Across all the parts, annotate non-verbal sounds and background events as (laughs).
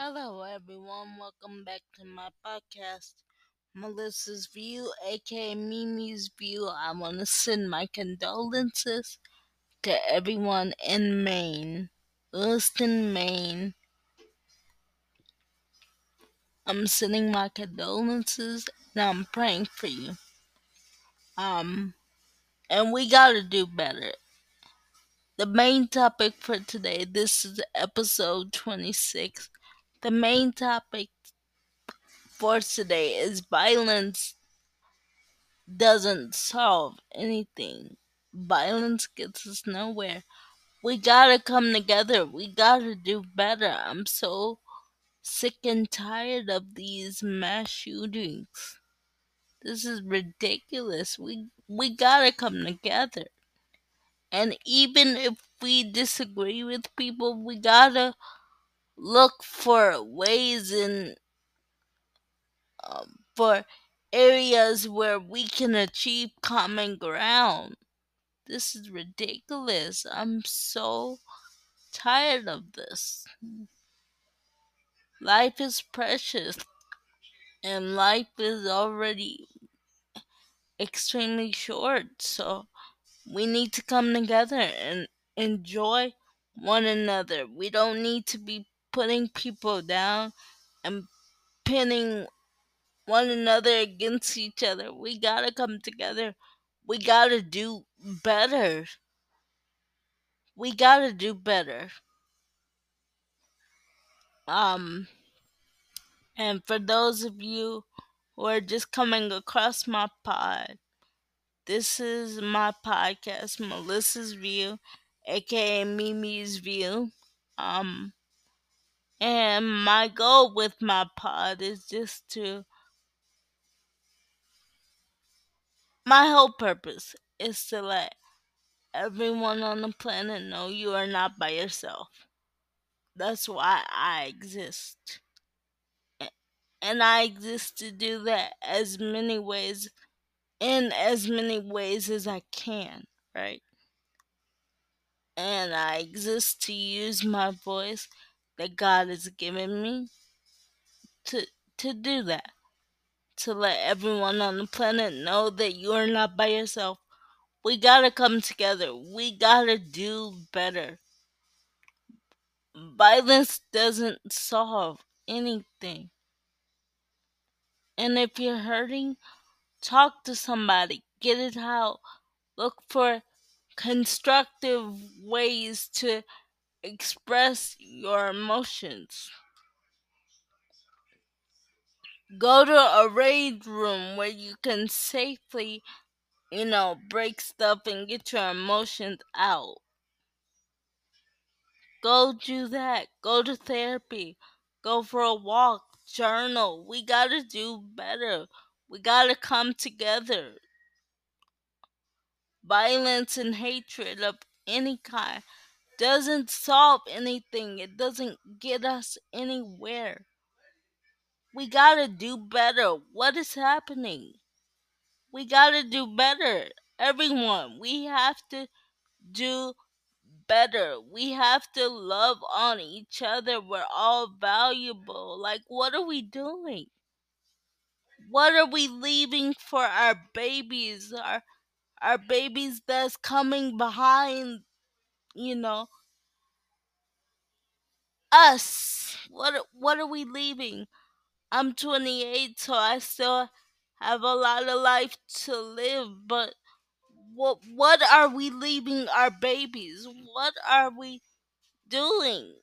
Hello, everyone. Welcome back to my podcast, Melissa's View, aka Mimi's View. I want to send my condolences to everyone in Maine, Lewiston, Maine. I'm sending my condolences and I'm praying for you. Um, and we gotta do better. The main topic for today, this is episode 26. The main topic for today is violence doesn't solve anything. Violence gets us nowhere. We gotta come together. We gotta do better. I'm so sick and tired of these mass shootings. This is ridiculous. We we gotta come together. And even if we disagree with people, we gotta look for ways in um, for areas where we can achieve common ground. This is ridiculous. I'm so tired of this. Life is precious, and life is already extremely short, so we need to come together and enjoy one another. We don't need to be putting people down and pinning one another against each other. We gotta come together. We gotta do better. We gotta do better. Um, and for those of you who are just coming across my pod, this is my podcast, Melissa's View, aka Mimi's View. Um, and my goal with my pod is just to, my whole purpose is to let everyone on the planet know you are not by yourself. That's why I exist. And I exist to do that as many ways, in as many ways as I can, right? And I exist to use my voice that God has given me to to do that. To let everyone on the planet know that you are not by yourself. We gotta come together. We gotta do better. Violence doesn't solve anything. And if you're hurting, talk to somebody, get it out. Look for constructive ways to express your emotions. Go to a rage room where you can safely, you know, break stuff and get your emotions out. Go do that. Go to therapy. Go for a walk. Journal. We gotta do better. We gotta come together. Violence and hatred of any kind doesn't solve anything, it doesn't get us anywhere. We gotta do better. What is happening? We gotta do better. Everyone, we have to do better. We have to love on each other. We're all valuable. Like, what are we doing? What are we leaving for our babies? Our our babies that's coming behind, you know, us. What what are we leaving? I'm 28, so I still have a lot of life to live, but what what are we leaving our babies? What are we doing?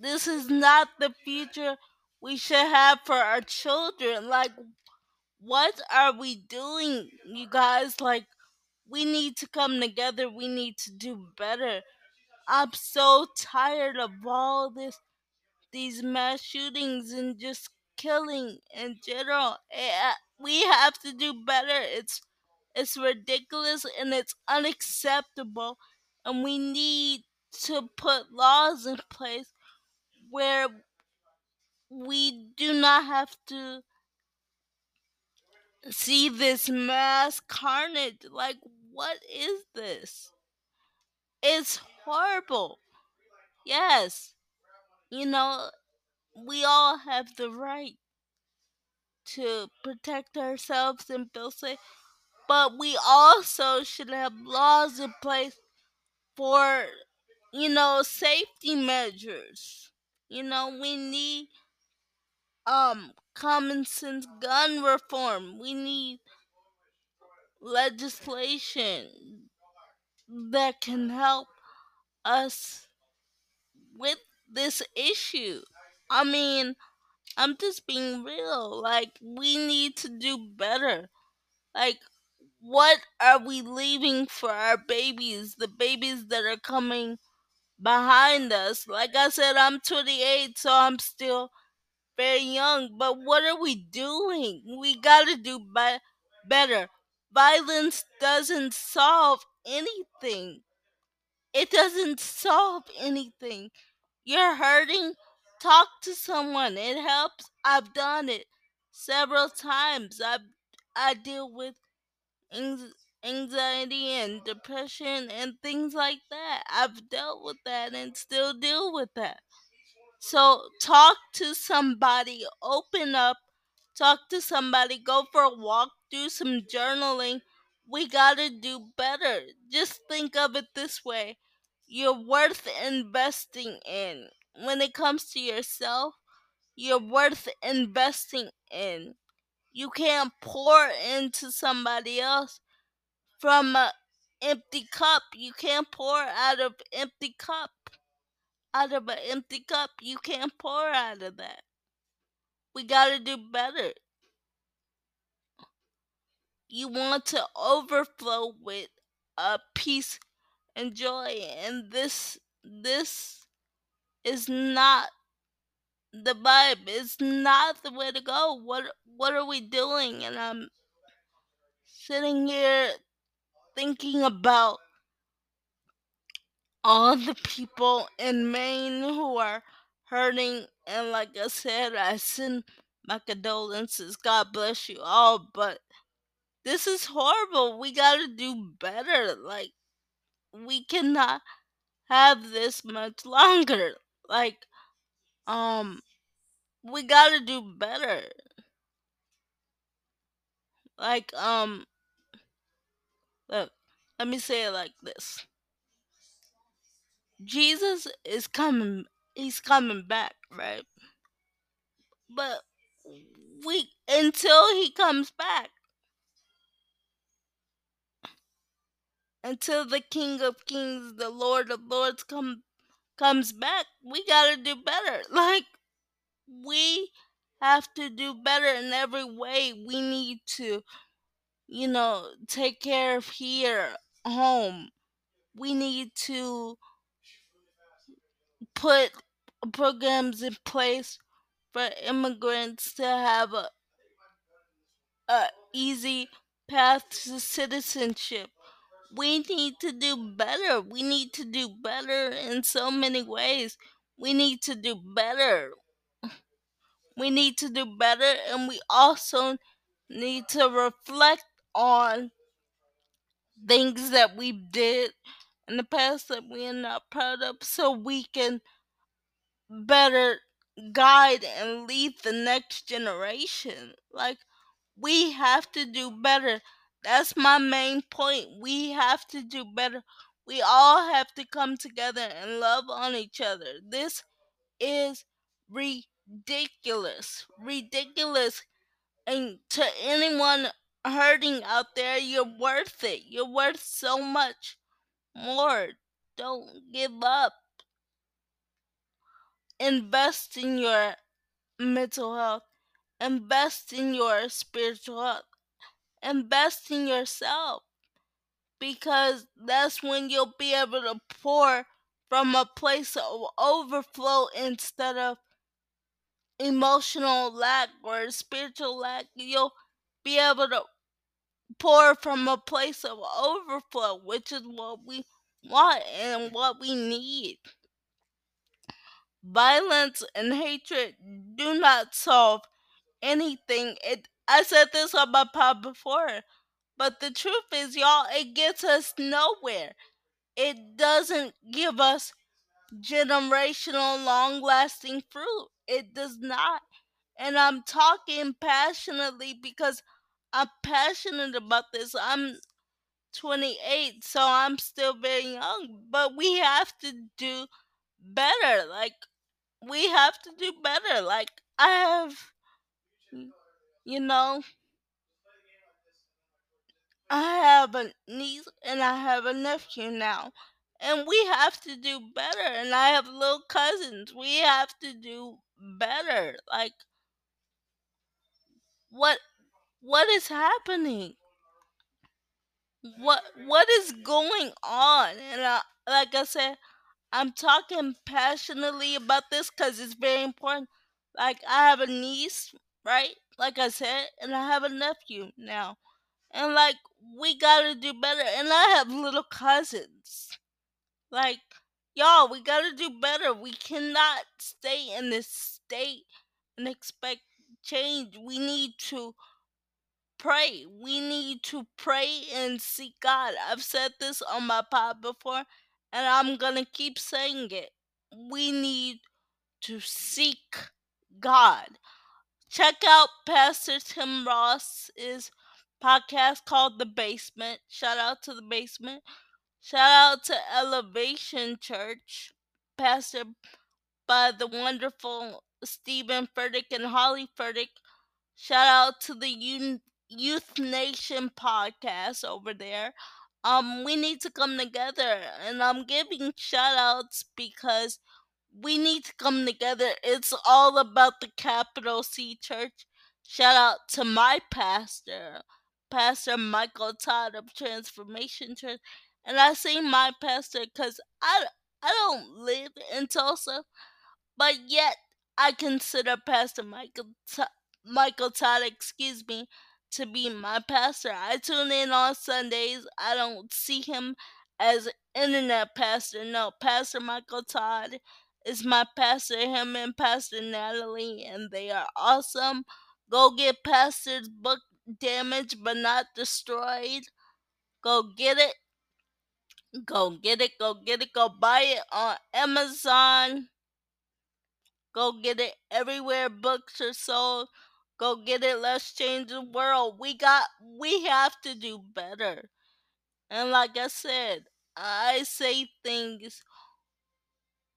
This is not the future we should have for our children. Like what are we doing, you guys? Like we need to come together. We need to do better. I'm so tired of all this these mass shootings and just killing in general. We have to do better. It's it's ridiculous and it's unacceptable and we need to put laws in place where we do not have to see this mass carnage. Like, what is this? It's horrible. Yes. You know, we all have the right to protect ourselves and feel safe, but we also should have laws in place for, you know, safety measures. You know, we need um common sense gun reform. We need legislation that can help us with this issue. I mean, I'm just being real. Like, we need to do better. Like, what are we leaving for our babies? The babies that are coming behind us. Like I said, I'm 28, so I'm still very young. But what are we doing? We gotta do be- better. Violence doesn't solve anything. It doesn't solve anything. You're hurting? Talk to someone. It helps. I've done it several times. I I deal with anx- anxiety and depression and things like that. I've dealt with that and still deal with that. So talk to somebody, open up, talk to somebody, go for a walk, do some journaling. We gotta do better. Just think of it this way you're worth investing in. When it comes to yourself, you're worth investing in. You can't pour into somebody else from a empty cup. You can't pour out of empty cup. Out of an empty cup, you can't pour out of that. We gotta do better. You want to overflow with uh, peace and joy, and this this is not the vibe. It's not the way to go. What what are we doing? And I'm sitting here thinking about all the people in Maine who are hurting. And like I said, I send my condolences. God bless you all. But this is horrible. We gotta do better. Like, we cannot have this much (laughs) longer. Like, um, we gotta do better. Like, um, look, let me say it like this Jesus is coming, he's coming back, right? But we until he comes back until the king of kings the lord of lords come comes back we got to do better. (laughs) Like we have to do better in every way we need to you know take care of here home. We need to put programs in place for immigrants to have a, a easy path to citizenship we need to do better. We need to do better in so many ways. We need to do better. We need to do better, and we also need to reflect on things that we did in the past that we are not proud of so we can better guide and lead the next generation. Like, we have to do better. That's my main point. We have to do better. We all have to come together and love on each other. This is ridiculous. Ridiculous. And to anyone hurting out there, you're worth it. You're worth so much more. Don't give up. Invest in your mental health. Invest in your spiritual health. Invest in yourself because that's when you'll be able to pour from a place of overflow instead of emotional lack or spiritual lack. You'll be able to pour from a place of overflow, which is what we want and what we need. Violence and hatred do not solve anything. It I said this on my pod before, but the truth is, y'all, it gets us nowhere. It doesn't give us generational, long lasting fruit. it does not. And I'm talking passionately because I'm passionate about this. I'm 28, so I'm still very young, but we have to do better. Like, we have to do better. Like, I have, you know, I have a niece and I have a nephew now. And we have to do better. And I have little cousins. We have to do better. Like, what what is happening? What what is going on? And I, like I said, I'm talking passionately about this because it's very important. Like I have a niece, right? Like I said, and I have a nephew now, and like we gotta do better. And I have little cousins. Like y'all, we gotta do better. We cannot stay in this state and expect change. We need to pray. We need to pray and seek God. I've said this on my pod before, and I'm gonna keep saying it. We need to seek God. Check out Pastor Tim Ross's podcast called The Basement. Shout out to The Basement. Shout out to Elevation Church, Pastor by the wonderful Steven Furtick and Holly Furtick. Shout out to the Youth Nation podcast over there. Um, we need to come together, and I'm giving shout outs because we need to come together. It's all about the capital C church. Shout out to my pastor, Pastor Michael Todd of Transformation Church. And I say my pastor because I, I don't live in Tulsa, but yet I consider Pastor Michael T- Michael Todd, excuse me, to be my pastor. I tune in on Sundays. I don't see him as internet pastor. No, Pastor Michael Todd is my pastor. Him and Pastor Natalie, and they are awesome. Go get Pastor's book, Damaged but Not Destroyed. Go get it. Go get it. Go get it. Go buy it on Amazon. Go get it everywhere books are sold. Go get it. Let's change the world. We got we have to do better. And like I said, I say things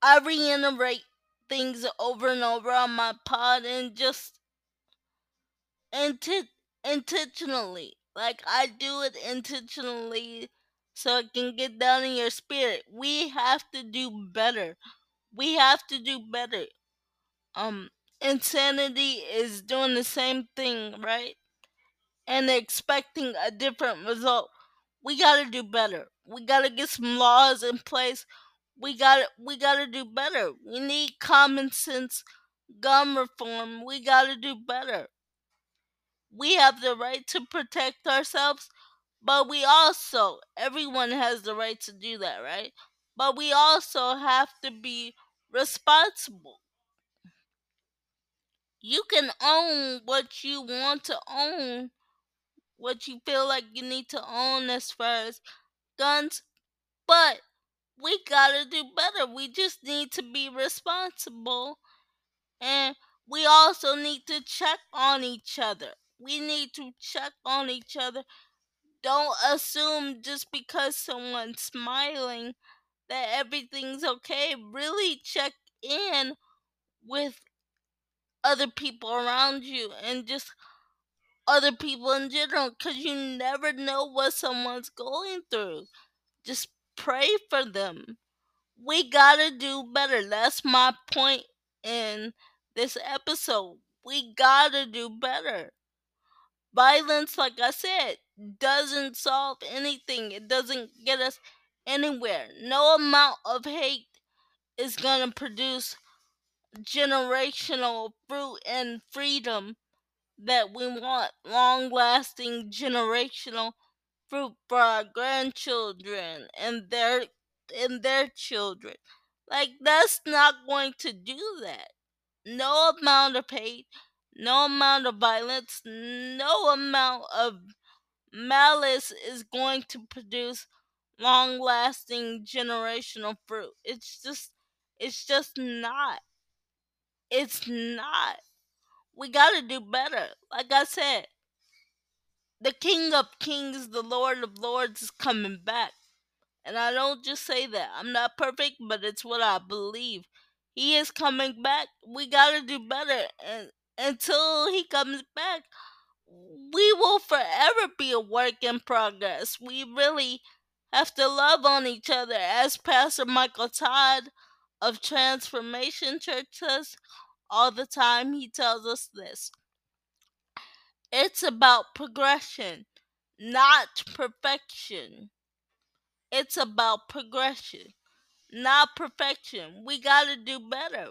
I reiterate things over and over on my pod and just inti- intentionally. Like I do it intentionally so it can get down in your spirit. We have to do better. We have to do better. Um insanity is doing the same thing, right? And expecting a different result. We got to do better. We got to get some laws in place. We got we got to do better. We need common sense gun reform. We got to do better. We have the right to protect ourselves, but we also everyone has the right to do that, right? But we also have to be responsible you can own what you want to own, what you feel like you need to own as far as guns, but we gotta do better. We just need to be responsible and we also need to check on each other. We need to check on each other. Don't assume just because someone's smiling that everything's okay. Really check in with other people around you and just other people in general because you never know what someone's going through. Just pray for them. We gotta do better. That's my point in this episode. We gotta do better. Violence, like I said, doesn't solve anything, it doesn't get us anywhere. No amount of hate is gonna produce generational fruit and freedom that we want long lasting generational for our grandchildren and their and their children. Like that's not going to do that. No amount of hate, no amount of violence, no amount of malice is going to produce long lasting generational fruit. It's just it's just not it's not. We gotta do better. Like I said, the King of Kings, the Lord of Lords is coming back. And I don't just say that. I'm not perfect, but it's what I believe. He is coming back. We gotta do better. And until he comes back, we will forever be a work in progress. We really have to love on each other. As Pastor Michael Todd of Transformation Church says all the time, he tells us this it's about progression, not perfection. It's about progression, not perfection. We got to do better.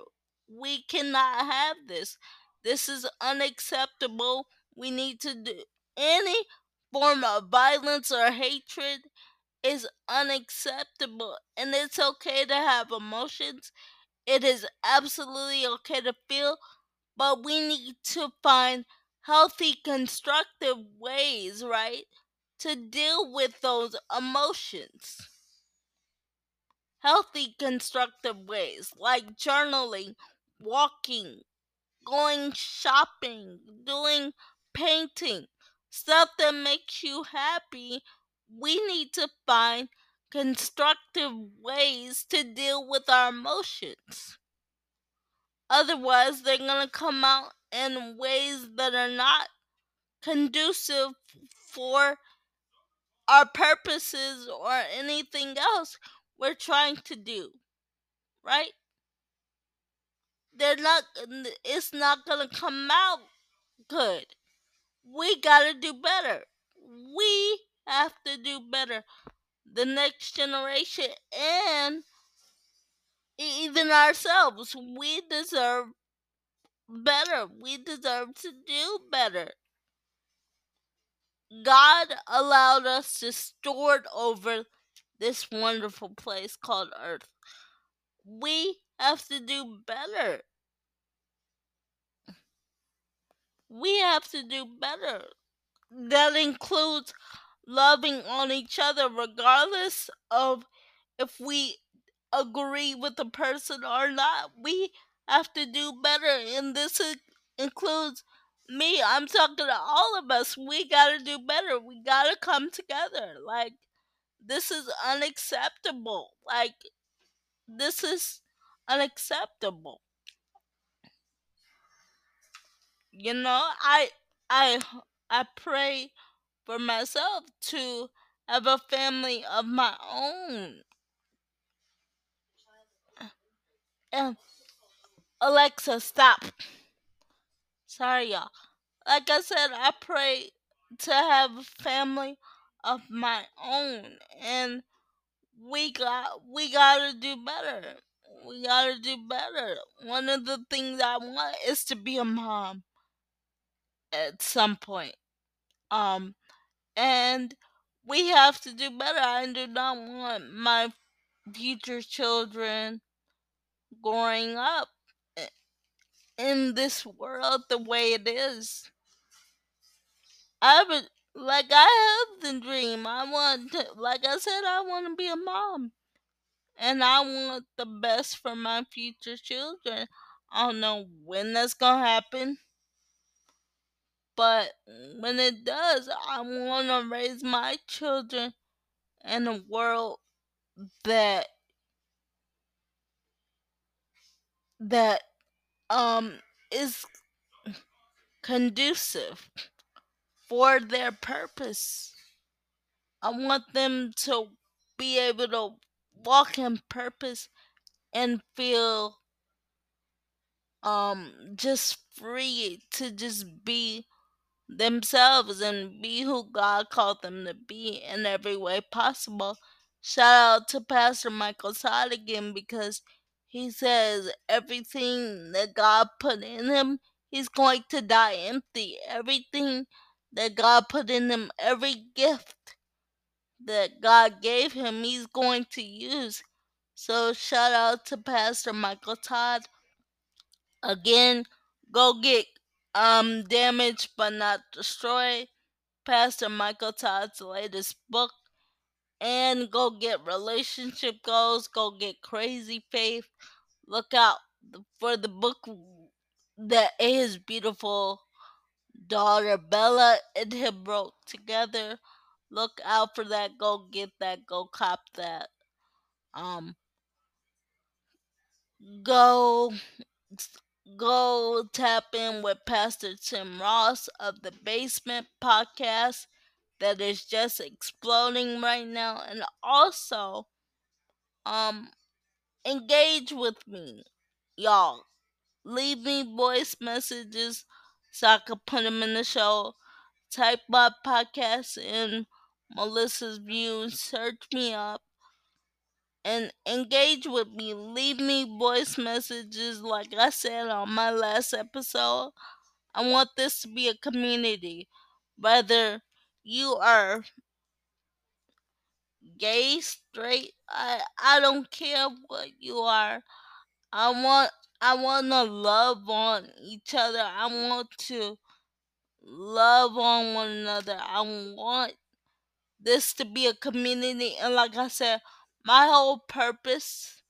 We cannot have this. This is unacceptable. We need to do any form of violence or hatred is unacceptable and it's okay to have emotions. It is absolutely okay to feel, but we need to find healthy constructive ways, right? To deal with those emotions. Healthy constructive ways like journaling, walking, going shopping, doing painting, stuff that makes you happy, we need to find constructive ways to deal with our emotions. Otherwise, they're going to come out in ways that are not conducive for our purposes or anything else we're trying to do. Right? They're not it's not to come out good. We got to do better. We have to do better. The next generation and even ourselves, we deserve better. We deserve to do better. God allowed us to steward over this wonderful place called Earth. We have to do better. We have to do better. That includes loving on each other regardless of if we agree with the person or not. We have to do better, and this includes me. I'm talking to all of us. We gotta do better. We gotta come together. Like, this is unacceptable. Like, this is unacceptable. You know, I I I pray for myself to have a family of my own. And Alexa, stop. Sorry, y'all. Like I said, I pray to have a family of my own, and we got we gotta do better. We gotta do better. One of the things I want is to be a mom at some point. Um, and we have to do better. I do not want my future children growing up in this world the way it is. I would like I have the dream. I want to, like I said, I want to be a mom, and I want the best for my future children. I don't know when that's gonna happen, but when it does, I want to raise my children in a world that that um is conducive for their purpose. I want them to be able to walk in purpose and feel um just free to just be themselves and be who God called them to be in every way possible. Shout out to Pastor Michael Todd again because he says everything that God put in him, he's going to die empty. Everything that God put in him, every gift that God gave him, he's going to use. So shout out to Pastor Michael Todd. Again, go get um damaged but not destroyed. Pastor Michael Todd's latest book. And go get relationship goals. Go get crazy faith. Look out for the book that his beautiful daughter Bella and him wrote together. Look out for that. Go get that. Go cop that. Um, go go tap in with Pastor Tim Ross of the Basement Podcast that is just exploding right now, and also um engage with me, y'all. Leave me voice messages so I can put them in the show. Type my podcast in Melissa's View, search me up, and engage with me. Leave me voice messages, like I said on my last episode. I want this to be a community. Whether you are gay, straight, I I don't care what you are. I want I want to love on each other. I want to love on one another. I want this to be a community and like I said, my whole purpose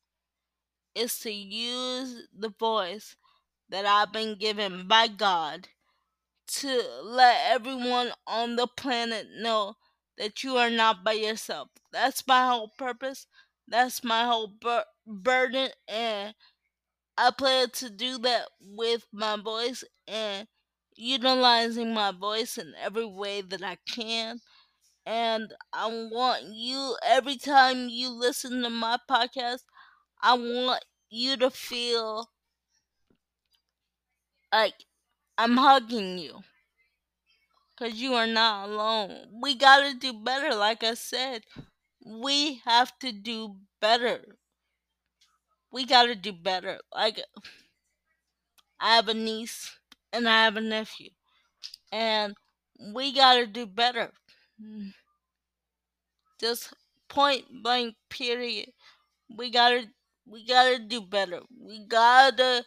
is to use the voice that I've been given by God to let everyone on the planet know that you are not by yourself. That's my whole purpose. That's my whole bur- burden, and I plan to do that with my voice and utilizing my voice in every way that I can. And I want you, every time you listen to my podcast, I want you to feel like I'm hugging you because you are not alone. We got to do better, like I said. We have to do better. We got to do better. Like, I have a niece and I have a nephew, and we got to do better. Just point blank, period. We gotta, we gotta do better. We gotta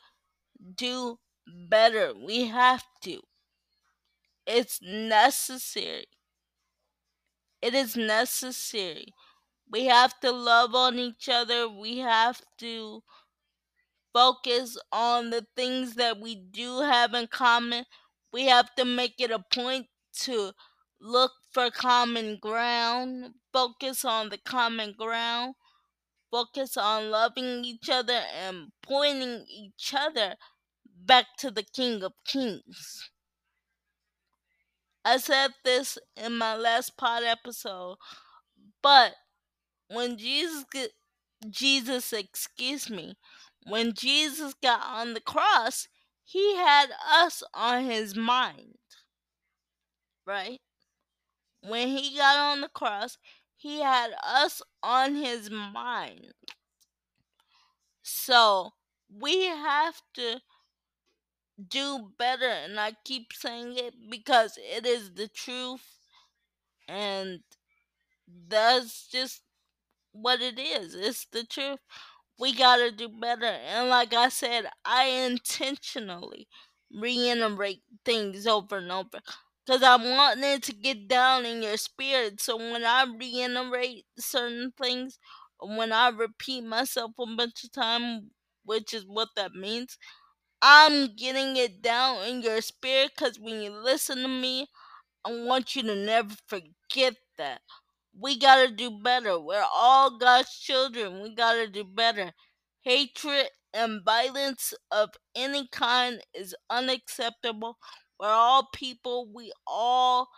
do better. We have to. It's necessary. It is necessary. We have to love on each other. We have to focus on the things that we do have in common. We have to make it a point to look for common ground, focus on the common ground, focus on loving each other and pointing each other back to the King of Kings. I said this in my last pod episode, but when Jesus Jesus, excuse me, when Jesus got on the cross, he had us on his mind. Right? When he got on the cross, he had us on his mind. So, we have to do better and I keep saying it because it is the truth and that's just what it is. It's the truth. We gotta do better. And like I said, I intentionally reiterate things over and over. Because I want it to get down in your spirit. So when I reiterate certain things, when I repeat myself a bunch of times, which is what that means, I'm getting it down in your spirit because when you listen to me, I want you to never forget that. We gotta do better. We're all God's children. We gotta do better. Hatred and violence of any kind is unacceptable. We're all people. We all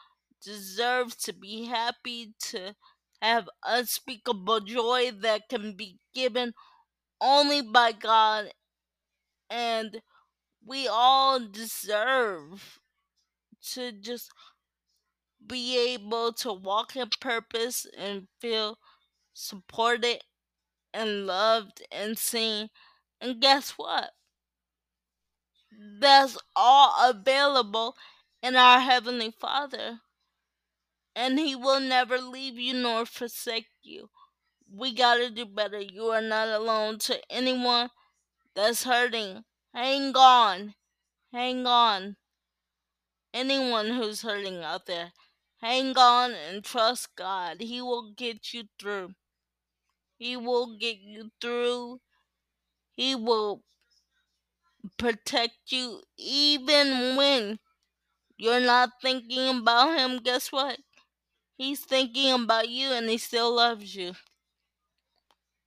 deserve to be happy, to have unspeakable joy that can be given only by God. And we all deserve to just be able to walk in purpose and feel supported and loved and seen. And guess what? That's all available in our Heavenly Father. And He will never leave you nor forsake you. We gotta do better. You are not alone. To anyone that's hurting, hang on. Hang on. Anyone who's hurting out there, hang on and trust God. He will get you through. He will get you through. He will protect you even when you're not thinking about him. Guess what? He's thinking about you and he still loves you.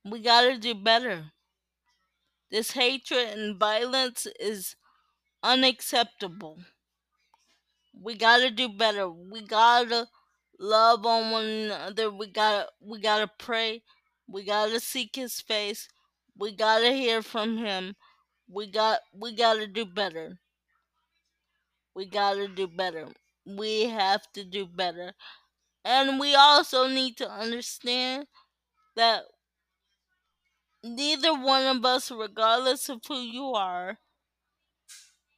We gotta do better. This hatred and violence is unacceptable. We gotta do better. We gotta love on one another. We gotta we gotta pray. We gotta seek his face. We gotta hear from him. We got we gotta do better. We gotta do better. We have to do better. And we also need to understand that neither one of us, regardless of who you are,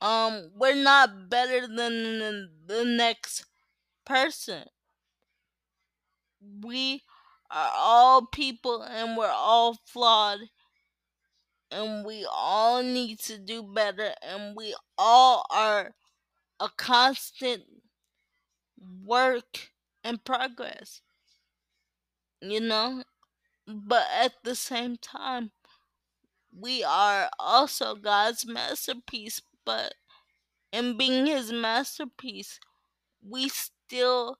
um, we're not better than the, the next person. We are all people and we're all flawed. And we all need to do better. And we all are a constant work in progress. You know? But at the same time, we are also God's masterpiece. But in being His masterpiece, we still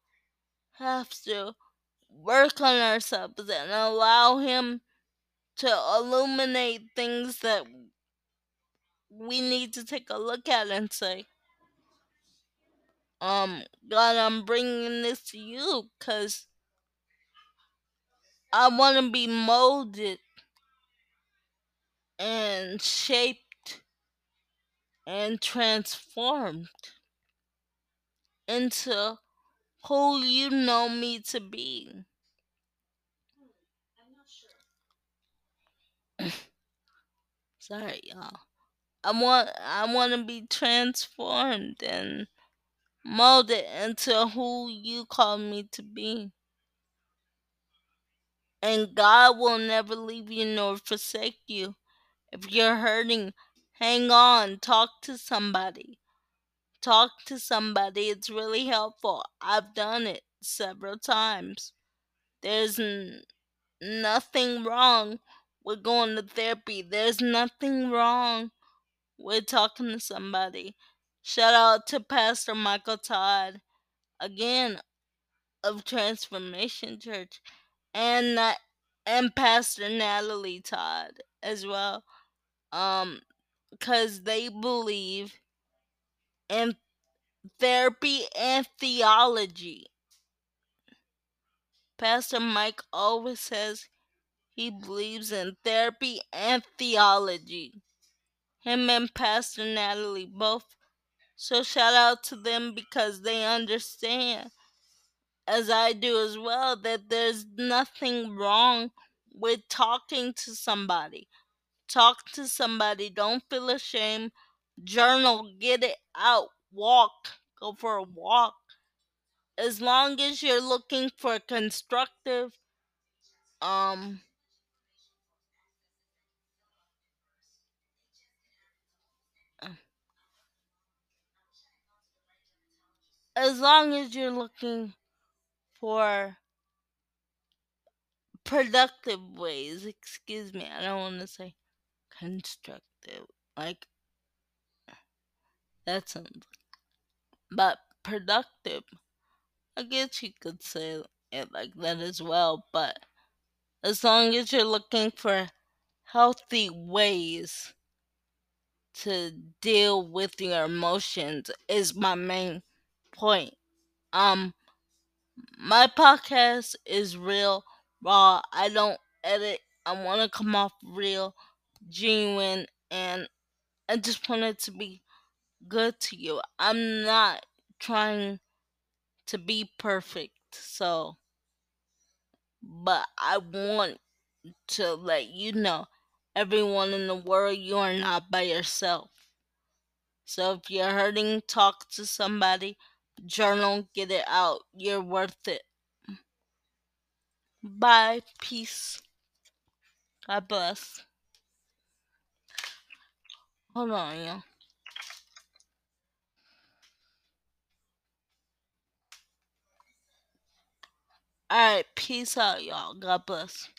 have to work on ourselves and allow Him to illuminate things that we need to take a look at and say, um, God, I'm bringing this to you because I want to be molded and shaped and transformed into who you know me to be. Hmm, (clears throat) Sorry, y'all. I want I want to be transformed and molded into who you call me to be. And God will never leave you nor forsake you. If you're hurting, hang on, talk to somebody. Talk to somebody. It's really helpful. I've done it several times. There's n- nothing wrong with going to therapy. There's nothing wrong with talking to somebody. Shout out to Pastor Michael Todd again of Transformation Church and Na- and Pastor Natalie Todd as well. Um cuz they believe in therapy and theology. Pastor Mike always says he believes in therapy and theology. Him and Pastor Natalie both. So shout out to them because they understand, as I do as well, that there's nothing wrong with talking to somebody. Talk to somebody. Don't feel ashamed. Journal. Get it out. Walk. Go for a walk. As long as you're looking for constructive um as long as you're looking for productive ways, excuse me, I don't want to say constructive. Like that sounds but productive. I guess you could say it like that as well, but as long as you're looking for healthy ways to deal with your emotions is my main point. Um my podcast is real raw. I don't edit. I want to come off real, genuine, and I just want it to be good to you. I'm not trying to be perfect, so, but I want to let you know, everyone in the world, you are not by yourself. So if you're hurting, talk to somebody, journal, get it out. You're worth it. Bye. Peace. God bless. Hold on, y'all. Alright, peace out, y'all. God bless.